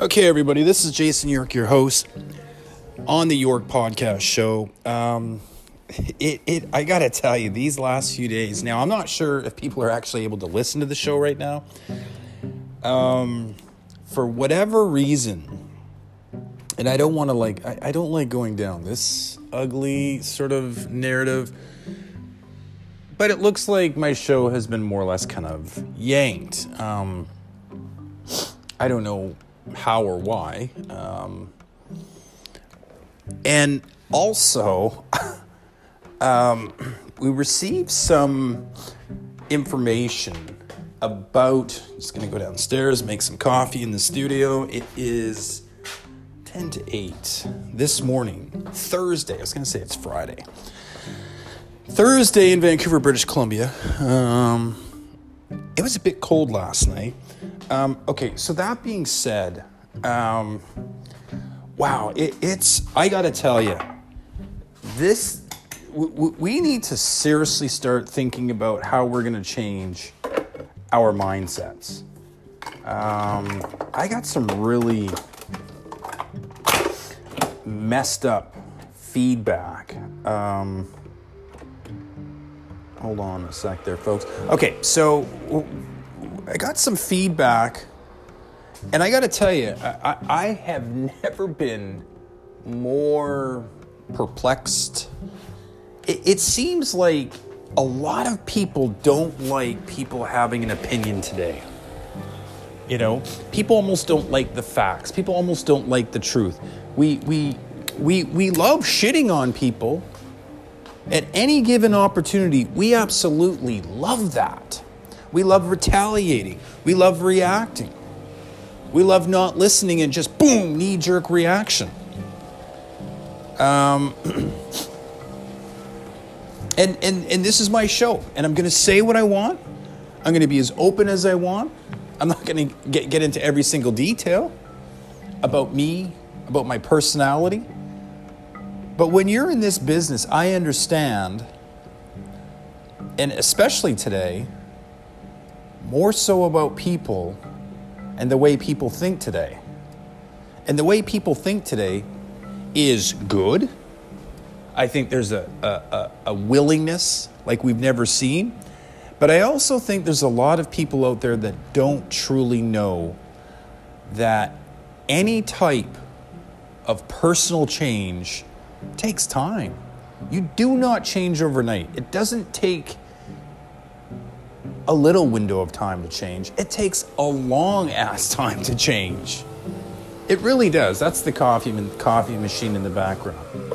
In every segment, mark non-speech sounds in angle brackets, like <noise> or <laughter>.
Okay, everybody, this is Jason York, your host on the York Podcast Show. Um, it, it, I gotta tell you, these last few days. Now, I'm not sure if people are actually able to listen to the show right now. Um, for whatever reason, and I don't want to like, I, I don't like going down this ugly sort of narrative. But it looks like my show has been more or less kind of yanked. Um, I don't know how or why. Um, and also, <laughs> um, we received some information about. Just gonna go downstairs, make some coffee in the studio. It is 10 to 8 this morning, Thursday. I was gonna say it's Friday. Thursday in Vancouver, British Columbia. Um, it was a bit cold last night. Um, okay, so that being said, um, wow, it, it's, I gotta tell you, this, w- we need to seriously start thinking about how we're gonna change our mindsets. Um, I got some really messed up feedback. Um, hold on a sec there, folks. Okay, so I got some feedback, and I got to tell you, I, I, have <laughs> never been more perplexed. It, it seems like a lot of people don't like people having an opinion today. You know, people almost don't like the facts. People almost don't like the truth. We we we we love shitting on people at any given opportunity. We absolutely love that. We love retaliating. We love reacting. We love not listening and just boom, knee jerk reaction. Um, <clears throat> and, and, and this is my show, and I'm going to say what I want. I'm going to be as open as I want. I'm not going to get, get into every single detail about me, about my personality. But when you're in this business, I understand, and especially today, more so about people and the way people think today. And the way people think today is good. I think there's a, a, a, willingness like we've never seen. But I also think there's a lot of people out there that don't truly know that any type of personal change takes time. You do not change overnight. It doesn't take a little window of time to change. It takes a long ass time to change. It really does. That's the coffee coffee machine in the background.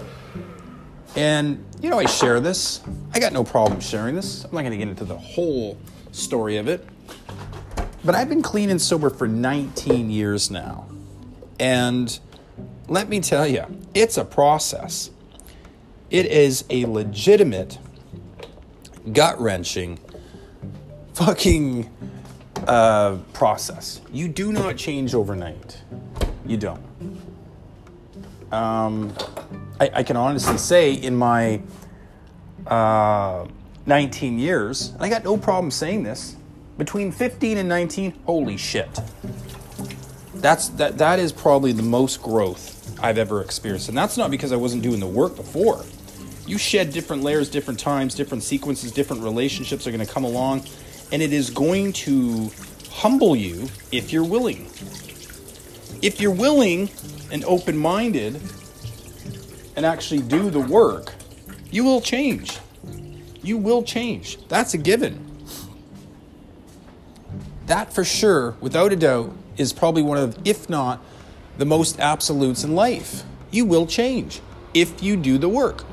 And you know, I share this. I got no problem sharing this. I'm not going to get into the whole story of it. But I've been clean and sober for 19 years now. And let me tell you, it's a process. It is a legitimate, gut wrenching fucking uh, process. You do not change overnight. You don't. Um, I, I, can honestly say in my uh, 19 years, and I got no problem saying this, between 15 and 19, holy shit. That's that that is probably the most growth I've ever experienced. And that's not because I wasn't doing the work before. You shed different layers, different times, different sequences, different relationships are going to come along and it is going to humble you if you're willing. If you're willing and open minded and actually do the work, you will change. You will change. That's a given. That for sure, without a doubt, is probably one of, if not, the most absolutes in life. You will change if you do the work.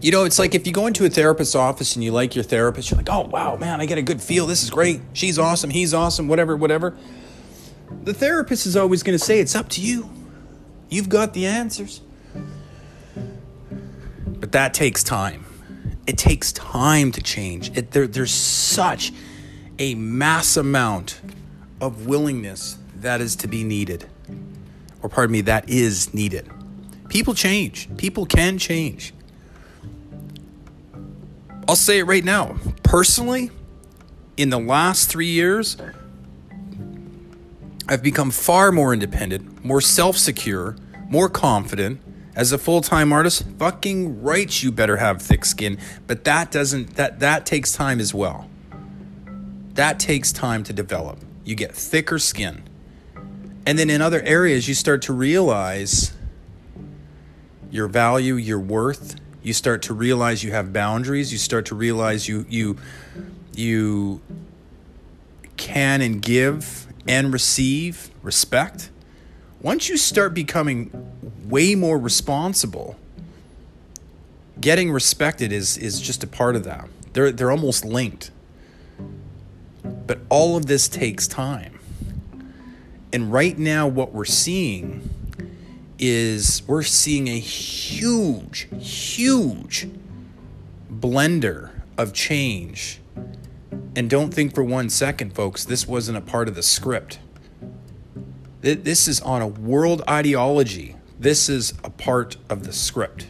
You know, it's like if you go into a therapist's office and you like your therapist, you're like, oh, wow, man, I get a good feel. This is great. She's awesome. He's awesome. Whatever, whatever. The therapist is always going to say, it's up to you. You've got the answers. But that takes time. It takes time to change. It, there, there's such a mass amount of willingness that is to be needed. Or, pardon me, that is needed. People change, people can change. I'll say it right now. Personally, in the last three years, I've become far more independent, more self secure, more confident. As a full time artist, fucking right, you better have thick skin. But that doesn't, that, that takes time as well. That takes time to develop. You get thicker skin. And then in other areas, you start to realize your value, your worth. You start to realize you have boundaries. You start to realize you you you can and give and receive respect. Once you start becoming way more responsible, getting respected is is just a part of that. They're they're almost linked. But all of this takes time. And right now what we're seeing is we're seeing a huge, huge blender of change. And don't think for one second, folks, this wasn't a part of the script. This is on a world ideology. This is a part of the script.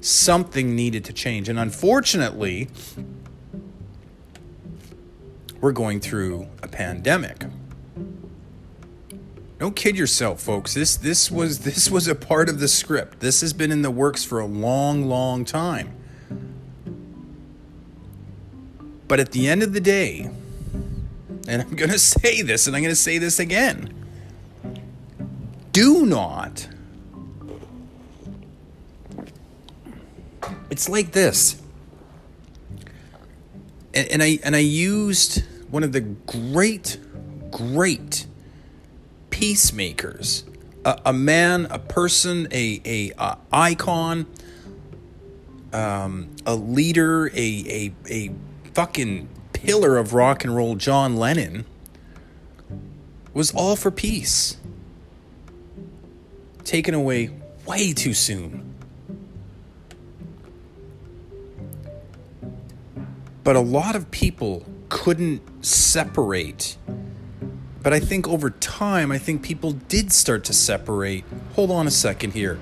Something needed to change. And unfortunately, we're going through a pandemic. Don't kid yourself, folks. This this was this was a part of the script. This has been in the works for a long, long time. But at the end of the day, and I'm going <laughs> to say this and I'm going to say this again. Do not It's like this. And, and I and I used one of the great great peacemakers, a, a man, a person, a, a, a icon, um, a leader, a, a, a fucking pillar of rock and roll, John Lennon, was all for peace. Taken away way too soon. But a lot of people couldn't separate but I think over time, I think people did start to separate. Hold on a second here.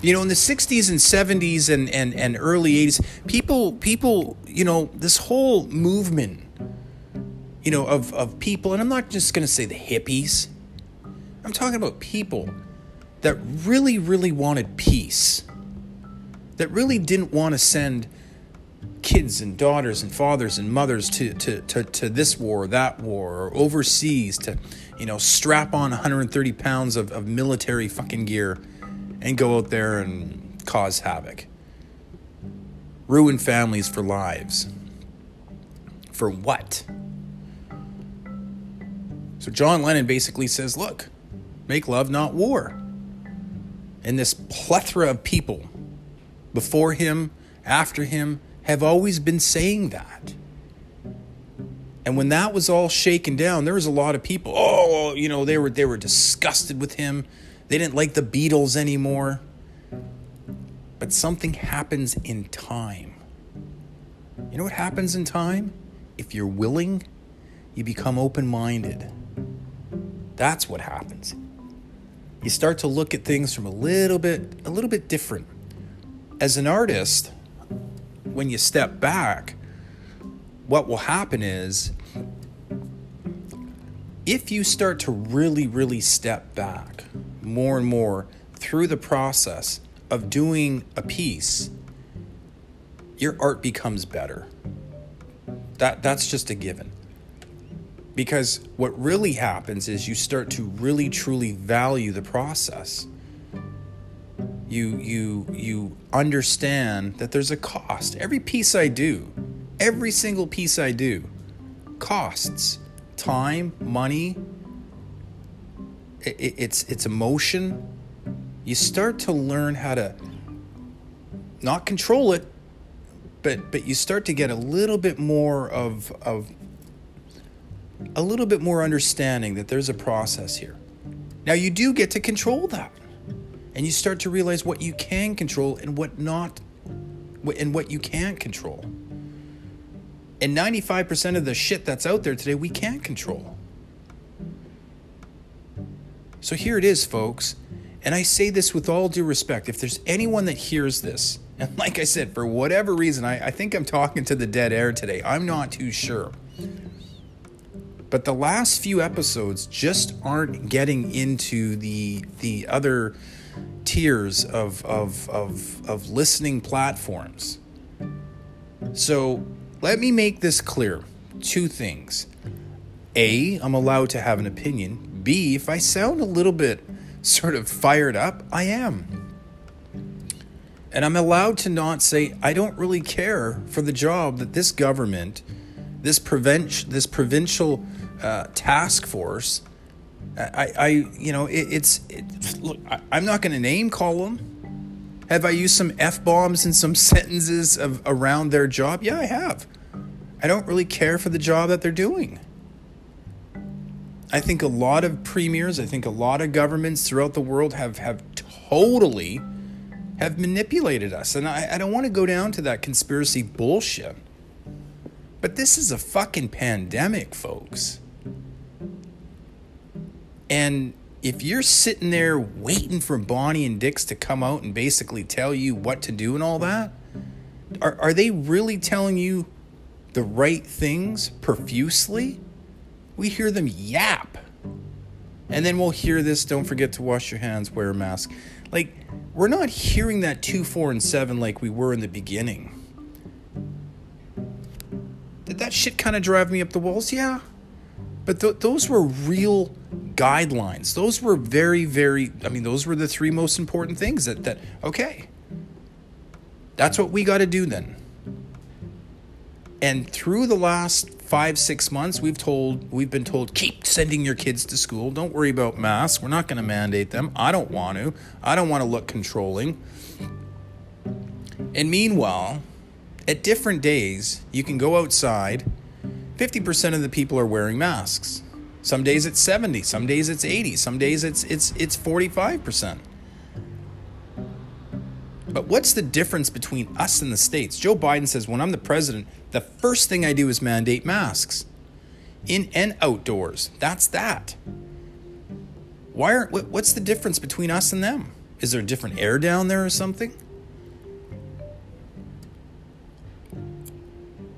You know, in the 60s and 70s and, and, and early 80s, people, people, you know, this whole movement, you know, of, of people, and I'm not just going to say the hippies, I'm talking about people that really, really wanted peace, that really didn't want to send kids and daughters and fathers and mothers to, to, to, to this war or that war or overseas to, you know, strap on 130 pounds of, of military fucking gear and go out there and cause havoc. Ruin families for lives. For what? So John Lennon basically says, look, make love, not war. And this plethora of people before him, after him, have always been saying that. And when that was all shaken down, there was a lot of people, oh, you know, they were they were disgusted with him. They didn't like the Beatles anymore. But something happens in time. You know what happens in time? If you're willing, you become open-minded. That's what happens. You start to look at things from a little bit a little bit different. As an artist, when you step back, what will happen is if you start to really, really step back more and more through the process of doing a piece, your art becomes better. That, that's just a given. Because what really happens is you start to really, truly value the process you you you understand that there's a cost. Every piece I do, every single piece I do costs time, money, it, it's it's emotion. You start to learn how to not control it, but but you start to get a little bit more of of a little bit more understanding that there's a process here. Now you do get to control that and you start to realize what you can control and what not and what you can't control. And 95% of the shit that's out there today we can't control. So here it is, folks. And I say this with all due respect. If there's anyone that hears this, and <laughs> like I said, for whatever reason, I, I think I'm talking to the dead air today. I'm not too sure. But the last few episodes just aren't getting into the the other tiers of of of, of listening platforms. So let me make this clear. Two things. A, I'm allowed to have an opinion. B, if I sound a little bit sort of fired up, I am. And I'm allowed to not say, I don't really care for the job that this government, this, prevent, this provincial uh, task force, I, I, you know, it, it's, it, look, I, I'm not going to name call them. Have I used some F bombs in some <laughs> sentences of, around their job? Yeah, I have. I don't really care for the job that they're doing. I think a lot of premiers, I think a lot of governments throughout the world have, have totally have manipulated us. And I, I don't want to go down to that conspiracy bullshit. But this is a fucking pandemic, folks. And if you're sitting there waiting for Bonnie and Dix to come out and basically tell you what to do and all that, are, are they really telling you the right things profusely? We hear them yap. And then we'll hear this don't forget to wash your hands, wear a mask. Like, we're not hearing that 2, 4, and 7 like we were in the beginning. Did that shit kind of drive me up the walls? Yeah. But th- those were real guidelines. Those were very, very, I mean, those were the three most important things that, that okay, that's what we got to do then. And through the last five, six months, we've told we've been told keep sending your kids to school. Don't worry about masks. We're not going to mandate them. I don't want to. I don't want to look controlling. And meanwhile, at different days, you can go outside. 50% of the people are wearing masks. Some days it's 70, some days it's 80, some days it's it's it's 45%. But what's the difference between us and the states? Joe Biden says, when I'm the president, the first thing I do is mandate masks in and outdoors. That's that. Why are what's the difference between us and them? Is there a different air down there or something?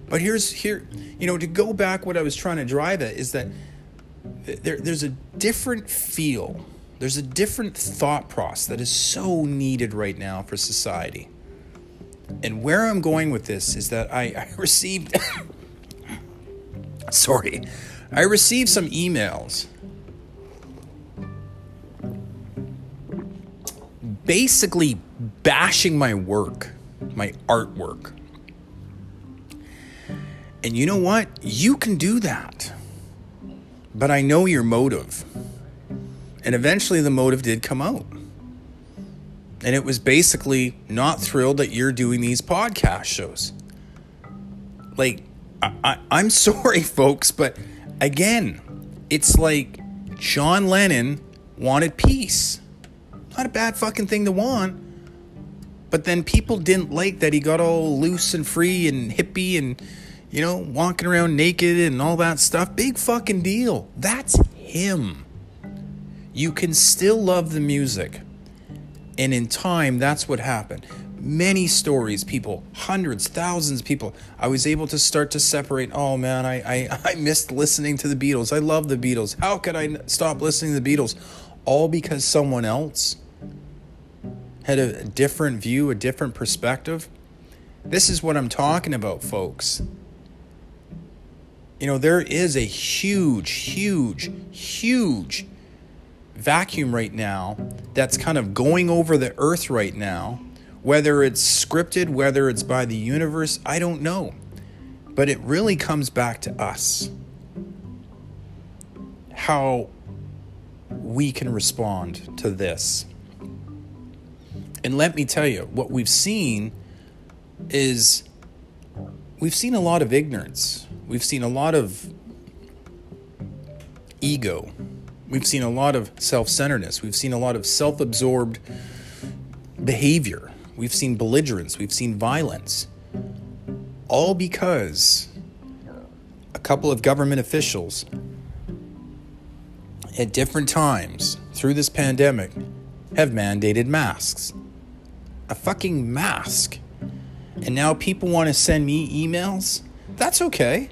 But here's here, you know, to go back, what I was trying to drive at is that there, there's a different feel there's a different thought process that is so needed right now for society. And where I'm going with this is that I, I <laughs> received, <coughs> sorry, I received some emails basically bashing my work, my artwork. And you know what? You can do that. But I know your motive. And eventually the motive did come out. And it was basically not thrilled that you're doing these podcast shows. Like, I, am <laughs> sorry, folks, but again, it's like John Lennon wanted peace. Not a bad fucking thing to want. But then people didn't like that he got all loose and free and hippie and, you know, walking around naked and all that stuff. Big fucking deal. That's him you can still love the music. And in time, that's what happened. Many stories, people, hundreds, thousands of people. I was able to start to separate. Oh man, I, I, <laughs> I missed listening to the Beatles. I love the Beatles. How could I stop listening to the Beatles? All because someone else had a different view, a different perspective. This is what I'm talking about, folks. You know, there is a huge, huge, huge vacuum right now that's kind of going over the earth right now. Whether it's scripted, whether it's by the universe, I don't know. But it really comes back to us. How we can respond to this. And let me tell you, what we've seen is we've seen a lot of ignorance. We've seen a lot of ego. We've seen a lot of self centeredness. We've seen a lot of self absorbed behavior. We've seen belligerence. We've seen violence. All because a couple of government officials at different times through this pandemic have mandated masks. A fucking mask. And now people want to send me emails? That's okay.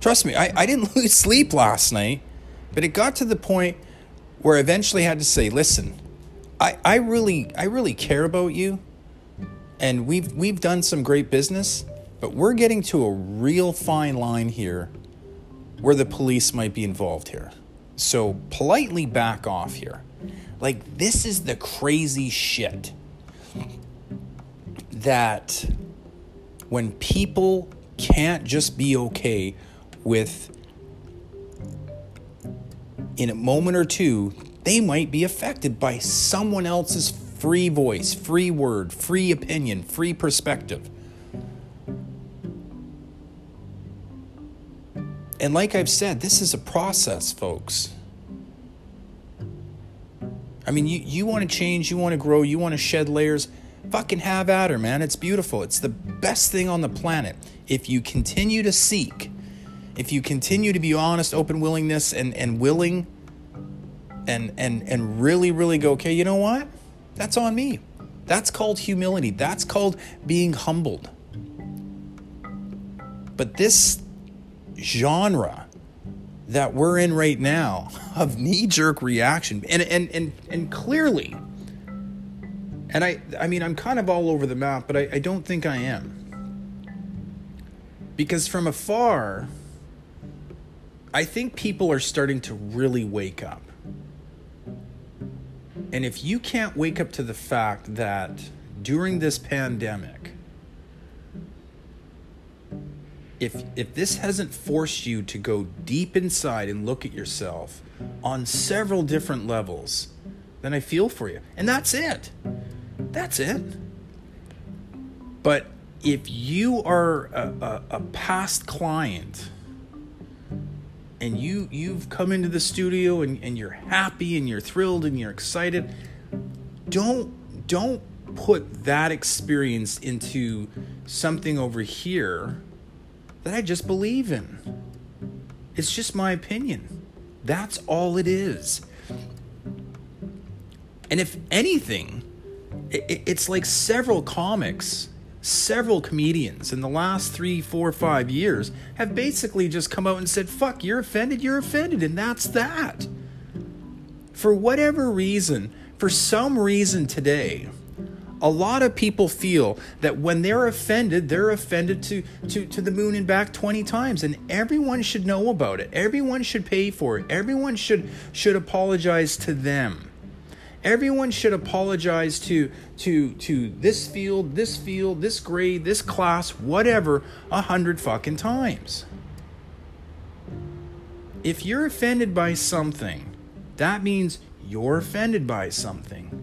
Trust me, I, I didn't <laughs> lose sleep last night, but it got to the point where I eventually had to say, listen, I, I really I really care about you and we've we've done some great business, but we're getting to a real fine line here where the police might be involved here. So politely back off here. Like this is the crazy shit that when people can't just be okay with in a moment or two they might be affected by someone else's free voice, free word, free opinion, free perspective. And like I've said, this is a process, folks. I mean, you, you want to change, you want to grow, you want to shed layers. Fucking have at her, man. It's beautiful. It's the best thing on the planet. If you continue to seek, if you continue to be honest, open willingness, and, and willing, and, and, and really, really go, okay, you know what? That's on me. That's called humility. That's called being humbled. But this genre that we're in right now of knee-jerk reaction and and and, and clearly and I I mean I'm kind of all over the map, but I, I don't think I am. Because from afar, I think people are starting to really wake up. And if you can't wake up to the fact that during this pandemic, if if this hasn't forced you to go deep inside and look at yourself on several different levels, then I feel for you. And that's it. That's it. But if you are a, a, a past client and you you've come into the studio and, and you're happy and you're thrilled and you're excited don't don't put that experience into something over here that I just believe in. It's just my opinion. That's all it is. And if anything, it's like several comics several comedians in the last three, four, five years have basically just come out and said, fuck, you're offended, you're offended, and that's that. For whatever reason, for some reason today, a lot of people feel that when they're offended, they're offended to, to, to the moon and back 20 times. And everyone should know about it. Everyone should pay for it. Everyone should should apologize to them. Everyone should apologize to to to this field, this field, this grade, this class, whatever, a hundred fucking times. If you're offended by something, that means you're offended by something.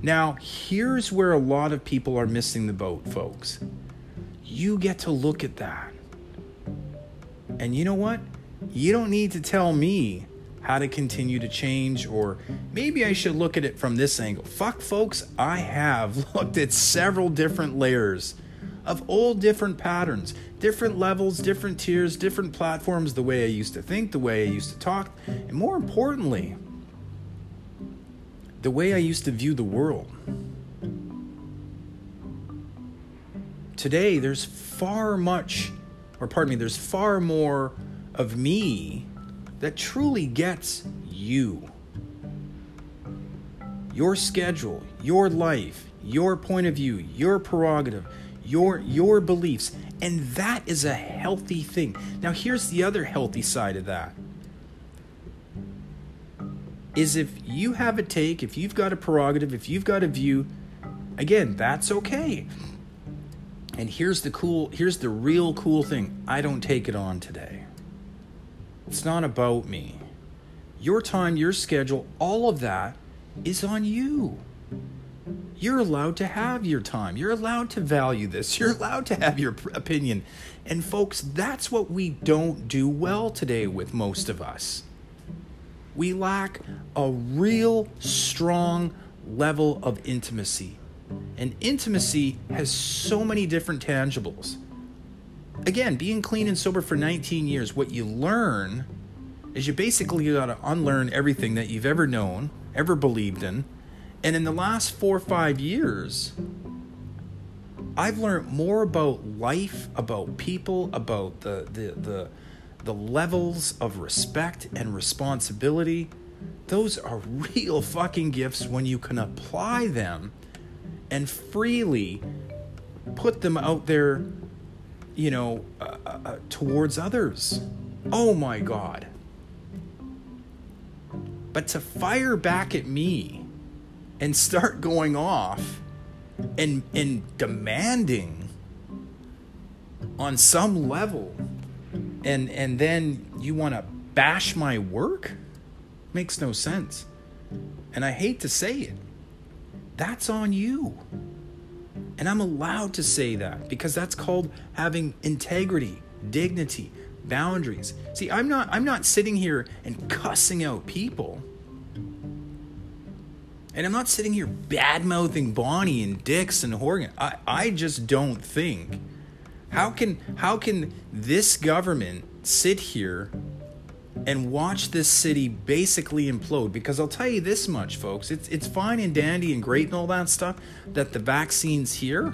Now, here's where a lot of people are missing the boat, folks. You get to look at that. And you know what? You don't need to tell me how to continue to change, or maybe I should look at it from this angle. Fuck, folks, I have <laughs> looked at several different layers of all different patterns, different levels, different tiers, different platforms, the way I used to think, the way I used to talk, and more importantly, the way I used to view the world. Today, there's far much, or pardon me, there's far more of me that truly gets you. Your schedule, your life, your point of view, your prerogative, your your beliefs, and that is a healthy thing. Now here's the other healthy side of that. Is if you have a take, if you've got a prerogative, if you've got a view, again, that's okay. And here's the cool, here's the real cool thing. I don't take it on today. It's not about me. Your time, your schedule, all of that is on you. You're allowed to have your time. You're allowed to value this. <laughs> You're allowed to have your opinion. And, folks, that's what we don't do well today with most of us. We lack a real strong level of intimacy. And intimacy has so many different tangibles again, being clean and sober for 19 years, what you learn is you basically got to unlearn everything that you've ever known, ever believed in. And in the last four or five years, I've learned more about life, about people, about the the the the levels of respect and responsibility, those are <laughs> real fucking gifts when you can apply them and freely put them out there, you know, uh, uh, uh towards others. Oh my God. But to fire back at me and start going off and, and demanding on some level and and then you want to bash my work makes no sense and i hate to say it that's on you and i'm allowed to say that because that's called having integrity dignity boundaries. See i'm not i'm not sitting here and cussing out people. And i'm not sitting here bad mouthing bonnie and dix and horgan. I i just don't think. How can how can this government sit here and watch this city basically implode? Because I'll tell you this much, folks, it's it's fine and dandy and great and all that stuff that the vaccine's here.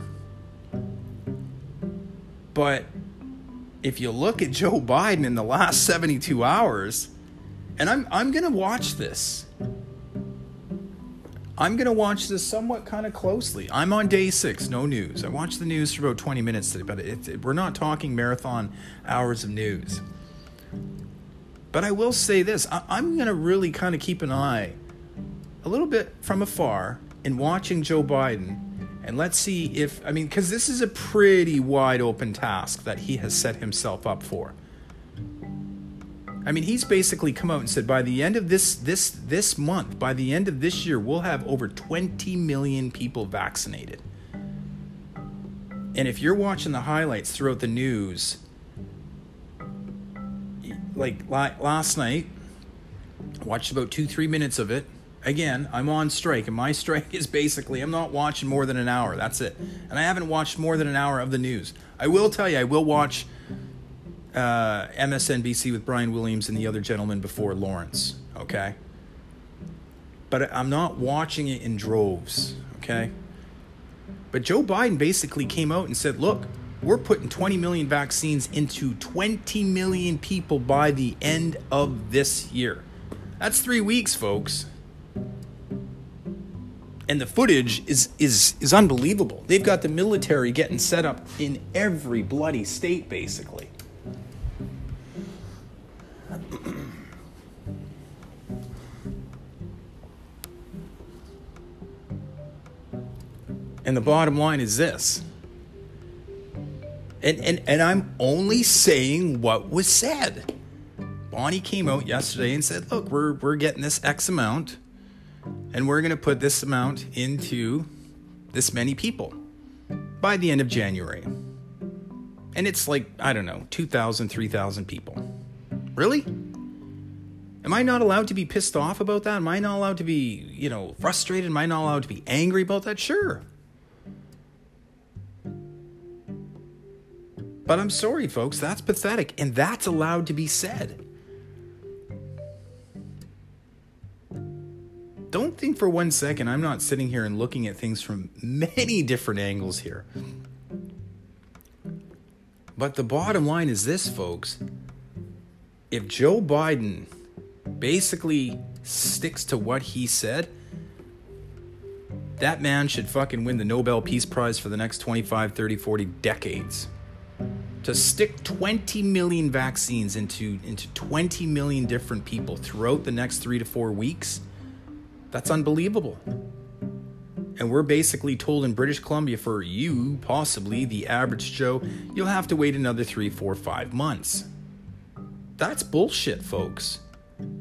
But if you look at Joe Biden in the last 72 hours, and I'm I'm gonna watch this. I'm going to watch this somewhat kind of closely. I'm on day six, no news. I watched the news for about 20 minutes today, but it, it, we're not talking marathon hours of news. But I will say this I, I'm going to really kind of keep an eye a little bit from afar in watching Joe Biden. And let's see if, I mean, because this is a pretty wide open task that he has set himself up for. I mean, he's basically come out and said by the end of this this this month, by the end of this year, we'll have over 20 million people vaccinated. And if you're watching the highlights throughout the news, like last night, watched about two, three minutes of it. Again, I'm on strike, and my <laughs> strike is basically I'm not watching more than an hour. That's it. And I haven't watched more than an hour of the news. I will tell you, I will watch uh, MSNBC with Brian Williams and the other gentleman before Lawrence, okay? But I'm not watching it in droves, okay? But Joe Biden basically came out and said, look, we're putting 20 million vaccines into 20 million people by the end of this year. That's three weeks, folks. And the footage is is is unbelievable. They've got the military getting set up in every bloody state, basically. And the bottom line is this. And, and, and I'm only saying what was said. Bonnie came out yesterday and said, look, we're, we're getting this X amount, and we're going to put this amount into this many people by the end of January. And it's like, I don't know, 2,000, 3,000 people. Really? Am I not allowed to be pissed off about that? Am I not allowed to be, you know, frustrated? Am I not allowed to be angry about that? Sure. But I'm sorry, folks, that's pathetic, and that's allowed to be said. Don't think for one second I'm not sitting here and looking at things from many different angles here. But the bottom line is this, folks. If Joe Biden basically sticks to what he said, that man should fucking win the Nobel Peace Prize for the next 25, 30, 40 decades to stick 20 million vaccines into into 20 million different people throughout the next 3 to 4 weeks that's unbelievable. And we're basically told in British Columbia for you possibly the average joe you'll have to wait another three, four, five months. That's bullshit folks.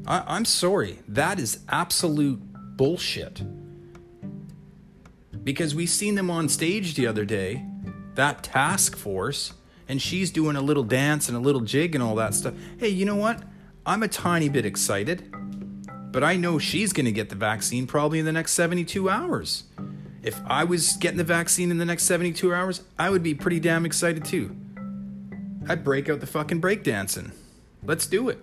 I, i'm sorry. That is absolute bullshit. Because we seen them on stage the other day that task force and she's doing a little dance and a little jig and all that stuff. Hey, you know what? I'm a tiny bit excited, but I know she's going to get the vaccine probably in the next 72 hours. If I was getting the vaccine in the next 72 hours, I would be pretty damn excited too. I'd break out the fucking breakdancing. Let's do it.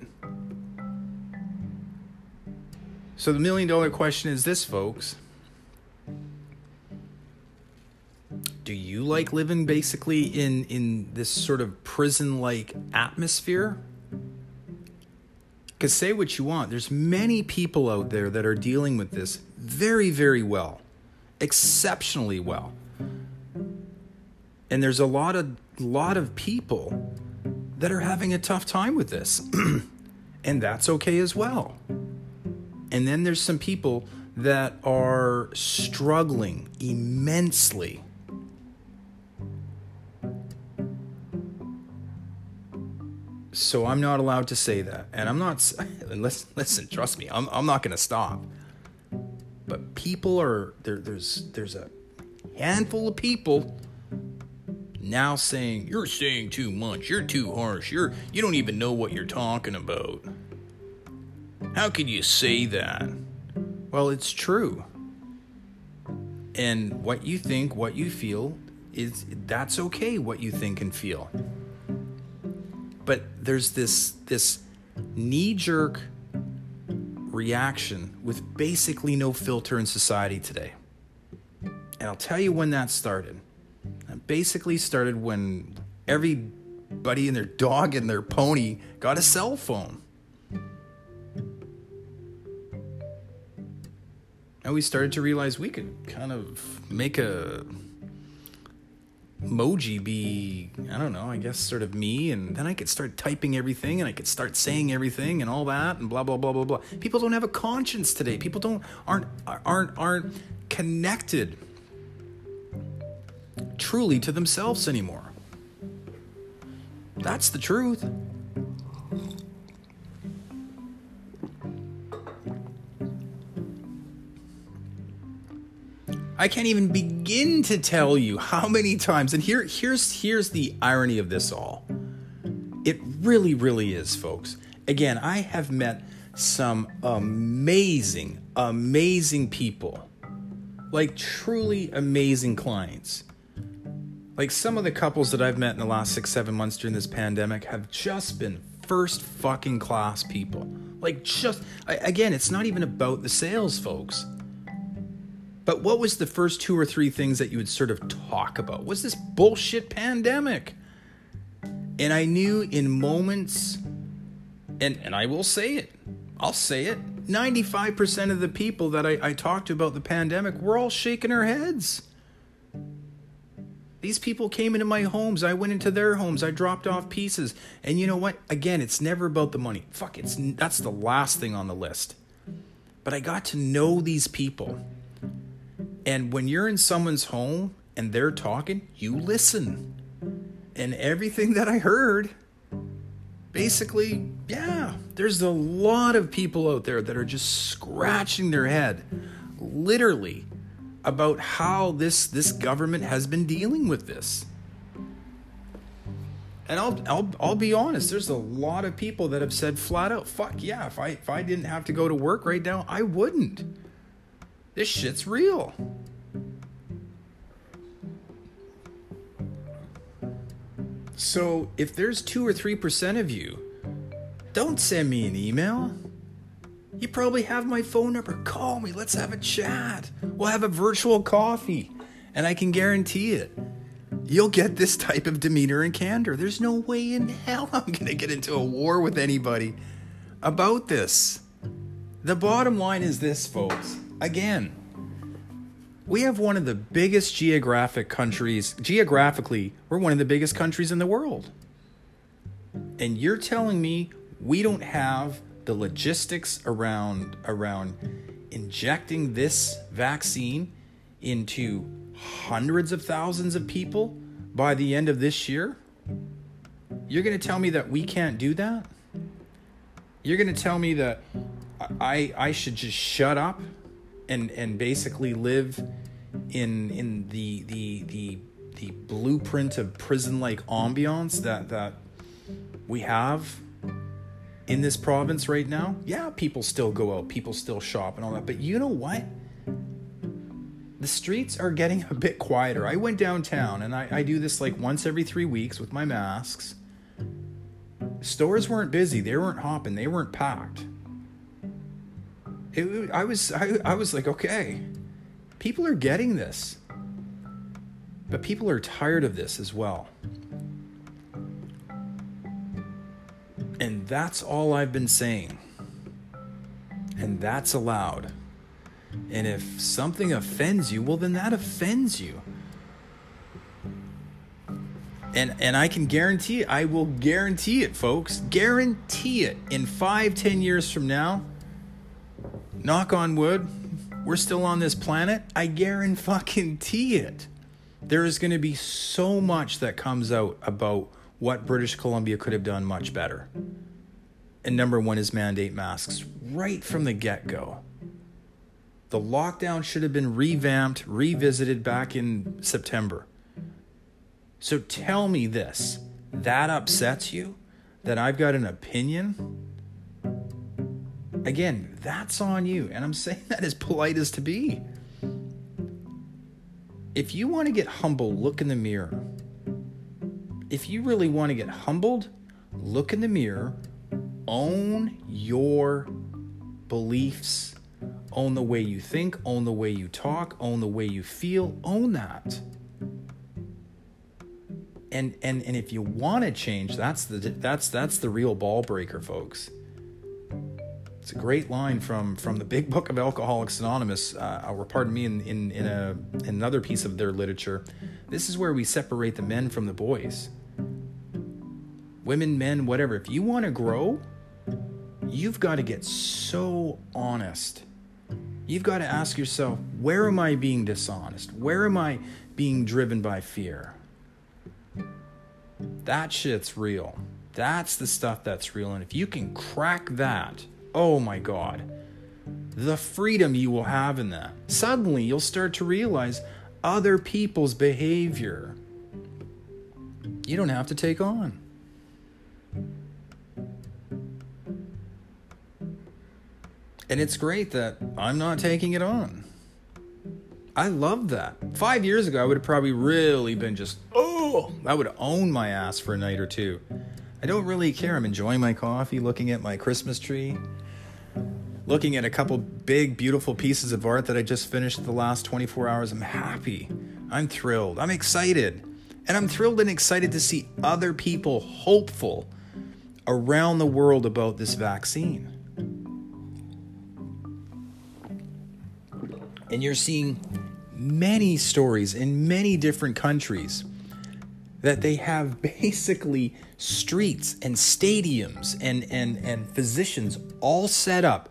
So, the million dollar question is this, folks. Do you like living basically in in this sort of prison like atmosphere Because say what you want, there's many people out there that are dealing with this very, very well, exceptionally well. And there's a lot of lot of people that are having a tough time with this. <clears throat> and that's okay as well. And then there's some people that are struggling immensely. So I'm not allowed to say that. And I'm not, <laughs> listen, listen trust me, I'm, I'm not going to stop. But people are, there, there's, there's a handful of people now saying, you're saying too much, you're too harsh, you're, you don't even know what you're talking about. How can you say that? Well, it's true. And what you think, what you feel, is that's okay what you think and feel. But there's this this knee-jerk reaction with basically no filter in society today. And I'll tell you when that started. It basically started when everybody and their dog and their pony got a cell phone. and we started to realize we could kind of make a emoji be i don't know i guess sort of me and then i could start typing everything and i could start saying everything and all that and blah blah blah blah blah. People don't have a conscience today. People don't aren't aren't aren't connected truly to themselves anymore. That's the truth I can't even begin to tell you how many times. And here, here's here's the irony of this all. It really, really is, folks. Again, I have met some amazing, amazing people, like truly amazing clients. Like some of the couples that I've met in the last six, seven months during this pandemic have just been first fucking class people. Like, just again, it's not even about the sales, folks. But what was the first two or three things that you would sort of talk about? Was this bullshit pandemic? And I knew in moments, and, and I will say it, I'll say it, 95% of the people that I, I talked to about the pandemic were all shaking their heads. These people came into my homes. I went into their homes. I dropped off pieces. And you know what? Again, it's never about the money. Fuck, it's that's the last thing on the list. But I got to know these people. And when you're in someone's home and they're talking, you listen. And everything that I heard, basically, yeah, there's a lot of people out there that are just scratching their head, literally, about how this this government has been dealing with this. And I'll, I'll I'll be honest. There's a lot of people that have said flat out, "Fuck yeah! If I if I didn't have to go to work right now, I wouldn't." This shit's real. So if there's two or three percent of you, don't send me an email. You probably have my phone number. Call me. Let's have a chat. We'll have a virtual coffee. And I can guarantee it. You'll get this type of demeanor and candor. There's no way in hell <laughs> I'm going to get into a war with anybody about this. The bottom line is this, folks. Again, we have one of the biggest geographic countries. Geographically, we're one of the biggest countries in the world. And you're telling me we don't have the logistics around around injecting this vaccine into hundreds of thousands of people by the end of this year? You're going to tell me that we can't do that? You're going to tell me that I I should just shut up and and basically live in in the the the the blueprint of prison like ambiance that that we have in this province right now. Yeah people still go out people still shop and all that but you know what? The streets are getting a bit quieter. I went downtown and i, I do this like once every three weeks with my masks. Stores weren't busy. They weren't hopping. They weren't packed it, I was I, I was like, okay, people are getting this. But people are tired of this as well. And that's all I've been saying. and that's allowed. And if something offends you, well, then that offends you. And, and I can guarantee I will guarantee it, folks. Guarantee it. In five, ten years from now, knock on wood, we're still on this planet. I guarantee it. There is going to be so much that comes out about what British Columbia could have done much better. And number one is mandate masks right from the get go. The lockdown should have been revamped, revisited back in September. So tell me this that upsets you? That I've got an opinion? Again, that's on you. And I'm saying <laughs> that as polite as to be. If you want to get humble, look in the mirror. If you really want to get humbled, look in the mirror, own your beliefs, own the way you think, own the way you talk, own the way you feel, own that and and and if you want to change that's the that's that's the real ball breaker folks it's a great line from from the big book of alcoholics anonymous uh, or pardon me in in, in a in another piece of their literature this is where we separate the men from the boys women men whatever if you want to grow you've got to get so honest you've got to ask yourself where am i being dishonest where am i being driven by fear that shit's real. That's the stuff that's real. And if you can crack that, oh my God, the freedom you will have in that. Suddenly, you'll start to realize other people's behavior. You don't have to take on. And it's great that I'm not taking it on. I love that. Five years ago, I would have probably really been just, oh, I would own my ass for a night or two. I don't really care. I'm enjoying my coffee, looking at my Christmas tree, looking at a couple big, beautiful pieces of art that I just finished the last 24 hours. I'm happy. I'm thrilled. I'm excited. And I'm thrilled and excited to see other people hopeful around the world about this vaccine. And you're seeing many stories in many different countries that they have basically streets and stadiums and, and, and physicians all set up,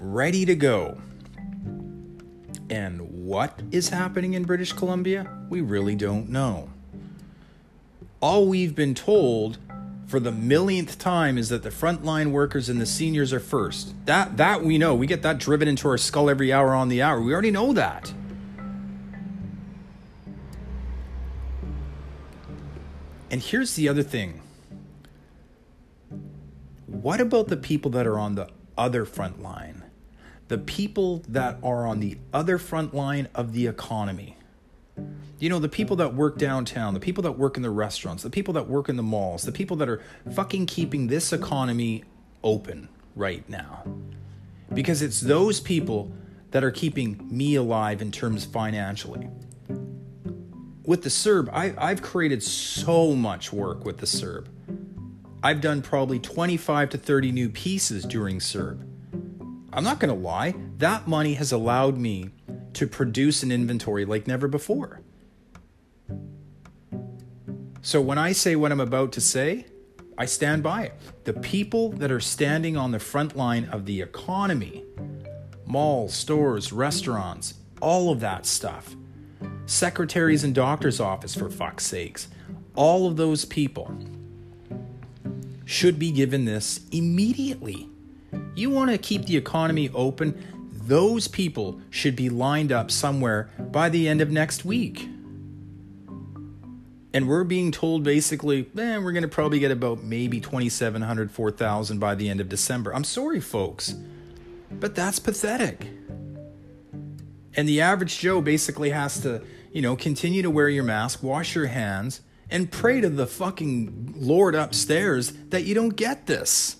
ready to go. And what is happening in British Columbia? We really don't know. All we've been told for the millionth time is that the frontline workers and the seniors are first. That that we know. We get that driven into our skull every hour on the hour. We already know that. And here's the other thing. What about the people that are on the other front line? The people that are on the other front line of the economy. You know, the people that work downtown, the people that work in the restaurants, the people that work in the malls, the people that are fucking keeping this economy open right now. Because it's those people that are keeping me alive in terms financially. With the CERB, I, I've created so much work with the CERB. I've done probably 25 to 30 new pieces during CERB. I'm not going to lie, that money has allowed me to produce an inventory like never before. So when I say what I'm about to say, I stand by it. The people that are standing on the front line of the economy, malls, stores, restaurants, all of that stuff, secretaries and doctor's office for fuck's sakes, all of those people should be given this immediately. You want to keep the economy open, those people should be lined up somewhere by the end of next week. And we're being told basically, eh, we're going to probably get about maybe 2,700, 4,000 by the end of December. I'm sorry, folks, but that's pathetic. And the average Joe basically has to, you know, continue to wear your mask, wash your hands, and pray to the fucking Lord upstairs that you don't get this.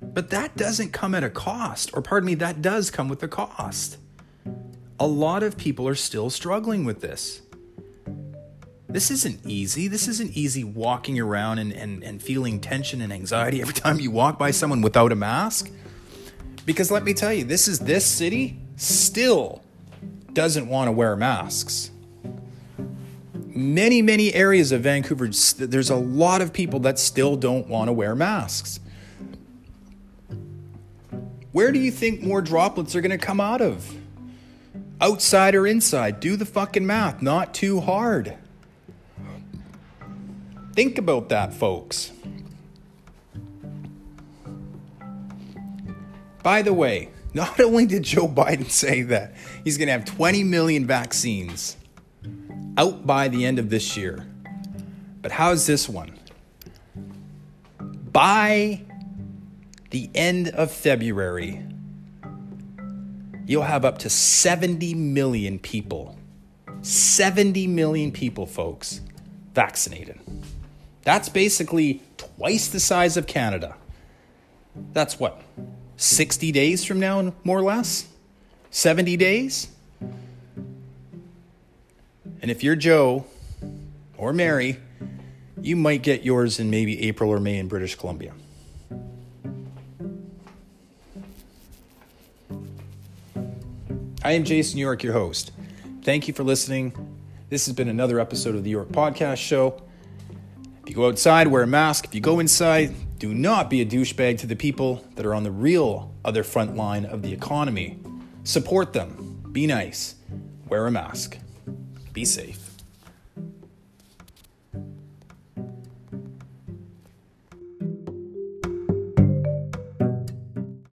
But that doesn't come at a cost, or pardon me, that does come with a cost. A lot of people are still struggling with this. This isn't easy. This isn't easy walking around and, and, and feeling tension and anxiety every time you walk by someone without a mask. Because let me tell you, this is this city still doesn't want to wear masks. Many, many areas of Vancouver, there's a lot of people that still don't want to wear masks. Where do you think more droplets are going to come out of? Outside or inside? Do the fucking math. Not too hard. Think about that, folks. By the way, not only did Joe Biden say that he's going to have 20 million vaccines out by the end of this year, but how's this one? By the end of February, you'll have up to 70 million people, 70 million people, folks, vaccinated. That's basically twice the size of Canada. That's what, 60 days from now, more or less? 70 days? And if you're Joe or Mary, you might get yours in maybe April or May in British Columbia. I am Jason York, your host. Thank you for listening. This has been another episode of the York Podcast Show. If you go outside, wear a mask. If you go inside, do not be a douchebag to the people that are on the real other front line of the economy. Support them. Be nice. Wear a mask. Be safe.